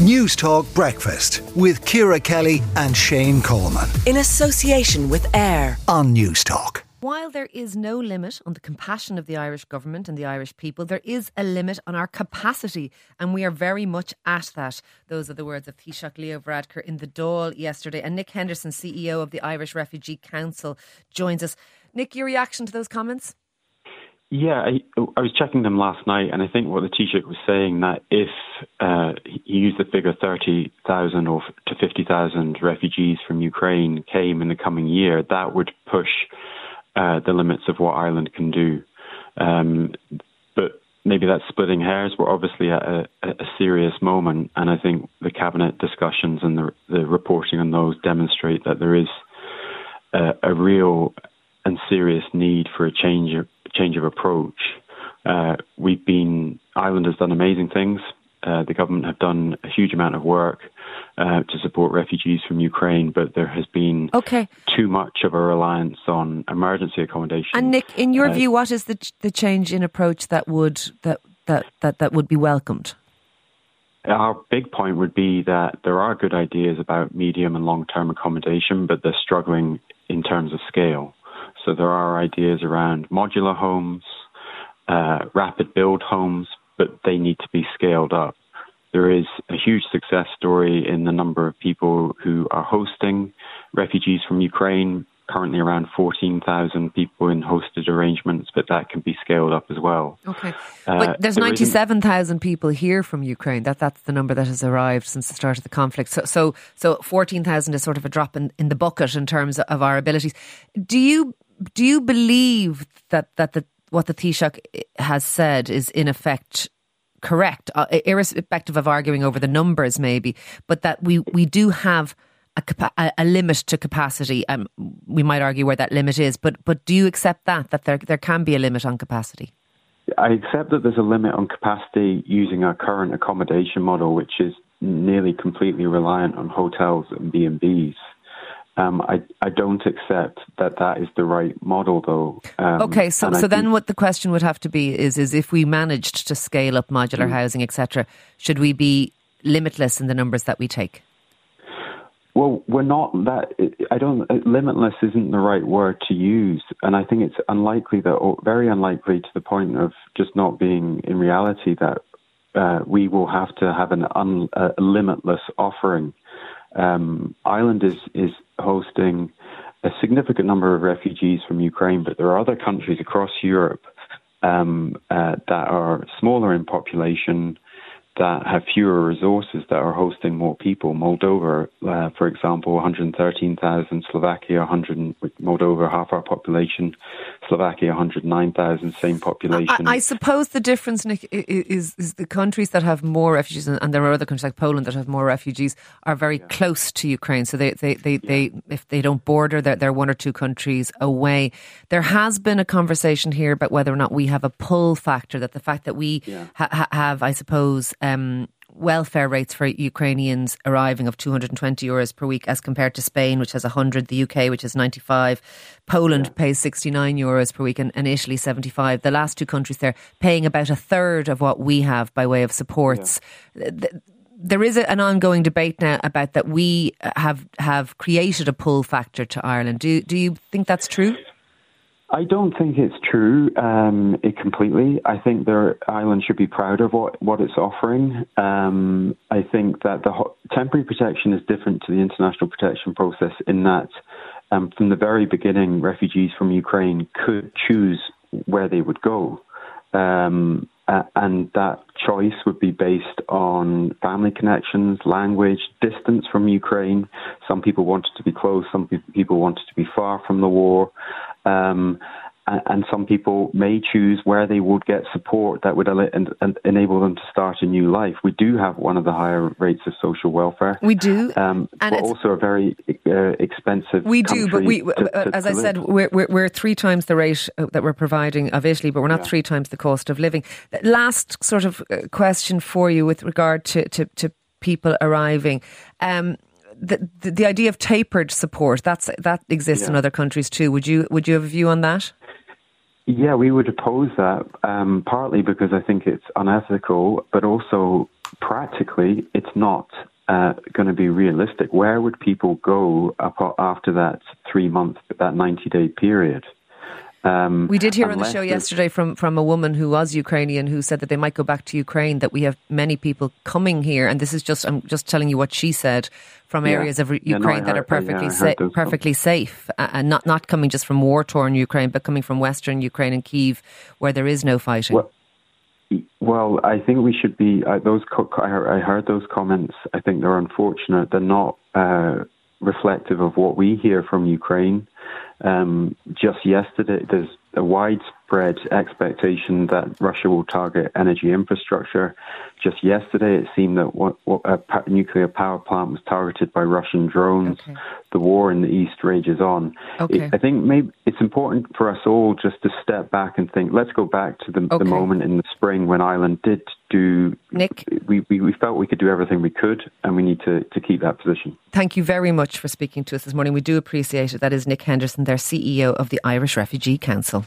Newstalk Breakfast with Ciara Kelly and Shane Coleman. In association with AIR on Newstalk. While there is no limit on the compassion of the Irish government and the Irish people, there is a limit on our capacity, and we are very much at that. Those are the words of Taoiseach Leo Varadkar in the Dáil yesterday. And Nick Henderson, CEO of the Irish Refugee Council, joins us. Nick, your reaction to those comments? Yeah, I, I, was checking them last night, and I think what the Taoiseach was saying that if uh, he used the figure 30,000 or to 50,000 refugees from Ukraine came in the coming year, that would push uh, the limits of what Ireland can do. Um, but maybe that's splitting hairs. We're obviously at a, a, serious moment, and I think the cabinet discussions and the, the reporting on those demonstrate that there is a, a real and serious need for a change change of approach. Uh, we've been Ireland has done amazing things. Uh, the government have done a huge amount of work uh, to support refugees from Ukraine, but there has been okay. too much of a reliance on emergency accommodation. And Nick, in your uh, view, what is the the change in approach that would that that that, that would be welcomed? Our big point would be that there are good ideas about medium and long term accommodation, but they're struggling in terms of scale. So there are ideas around modular homes, uh, rapid build homes, but they need to be scaled up. There is a huge success story in the number of people who are hosting refugees from Ukraine. Currently, around 14,000 people in hosted arrangements, but that can be scaled up as well. Okay. Uh, but there's there 97,000 people here from Ukraine. That That's the number that has arrived since the start of the conflict. So, so, so 14,000 is sort of a drop in, in the bucket in terms of our abilities. Do you do you believe that that the what the Taoiseach has said is in effect correct, uh, irrespective of arguing over the numbers, maybe, but that we we do have a, a limit to capacity. Um, we might argue where that limit is, but but do you accept that that there there can be a limit on capacity? I accept that there's a limit on capacity using our current accommodation model, which is nearly completely reliant on hotels and B and B's. Um, I, I don't accept that that is the right model, though. Um, okay, so so then what the question would have to be is is if we managed to scale up modular mm. housing, etc., should we be limitless in the numbers that we take? Well, we're not that. I don't. Limitless isn't the right word to use, and I think it's unlikely that, or very unlikely to the point of just not being in reality that uh, we will have to have an un, a limitless offering. Um, Ireland is is hosting a significant number of refugees from Ukraine, but there are other countries across Europe um, uh, that are smaller in population, that have fewer resources that are hosting more people. Moldova, uh, for example, 113,000, Slovakia, 100, Moldova, half our population, Slovakia, 109,000, same population. I, I, suppose the difference, Nick, is, is the countries that have more refugees, and, and, there are other countries like Poland that have more refugees, are very yeah. close to Ukraine. So they, they, they, yeah. they, if they don't border, they're, they're one or two countries away. There has been a conversation here about whether or not we have a pull factor, that the fact that we yeah. ha- have, I suppose, um, Um, welfare rates for Ukrainians arriving of 220 euros per week as compared to Spain, which has 100, the UK, which is 95. Poland yeah. pays 69 euros per week and, and, Italy 75. The last two countries there paying about a third of what we have by way of supports. Yeah. There is an ongoing debate now about that we have have created a pull factor to Ireland. Do do you think that's true? I don't think it's true um, it completely. I think the Ireland should be proud of what, what it's offering. Um, I think that the ho- temporary protection is different to the international protection process in that um, from the very beginning, refugees from Ukraine could choose where they would go. Um, and that choice would be based on family connections, language, distance from Ukraine. Some people wanted to be close, some people wanted to be far from the war. Um, and some people may choose where they would get support that would enable them to start a new life. We do have one of the higher rates of social welfare. We do, um, and but also a very uh, expensive. We do, but we, to, to, as to I live. said, we're, we're, we're, three times the rate uh, that we're providing of Italy, but we're not yeah. three times the cost of living. Last sort of uh, question for you with regard to to, to people arriving. Um, the, the, the idea of tapered support that's that exists yeah. in other countries too. Would you would you have a view on that? Yeah, we would oppose that um, partly because I think it's unethical, but also practically, it's not uh, going to be realistic. Where would people go after that three month, that 90 day period? Um, we did hear on the show yesterday from, from a woman who was Ukrainian who said that they might go back to Ukraine. That we have many people coming here, and this is just I'm just telling you what she said from yeah. areas of Ukraine yeah, no, heard, that are perfectly yeah, sa- perfectly safe, and not not coming just from war torn Ukraine, but coming from Western Ukraine and Kiev, where there is no fighting. Well, well I think we should be uh, those. Co- I heard those comments. I think they're unfortunate. They're not uh, reflective of what we hear from Ukraine. Um, just yesterday, there's a widespread expectation that Russia will target energy infrastructure. Just yesterday, it seemed that what, what a nuclear power plant was targeted by Russian drones. Okay. The war in the east rages on. Okay. It, I think maybe it's important for us all just to step back and think. Let's go back to the, okay. the moment in the spring when Ireland did do. Nick, we, we, we felt we could do everything we could, and we need to, to keep that position. Thank you very much for speaking to us this morning. We do appreciate it. That is Nick Henderson, their CEO of the Irish Refugee Council.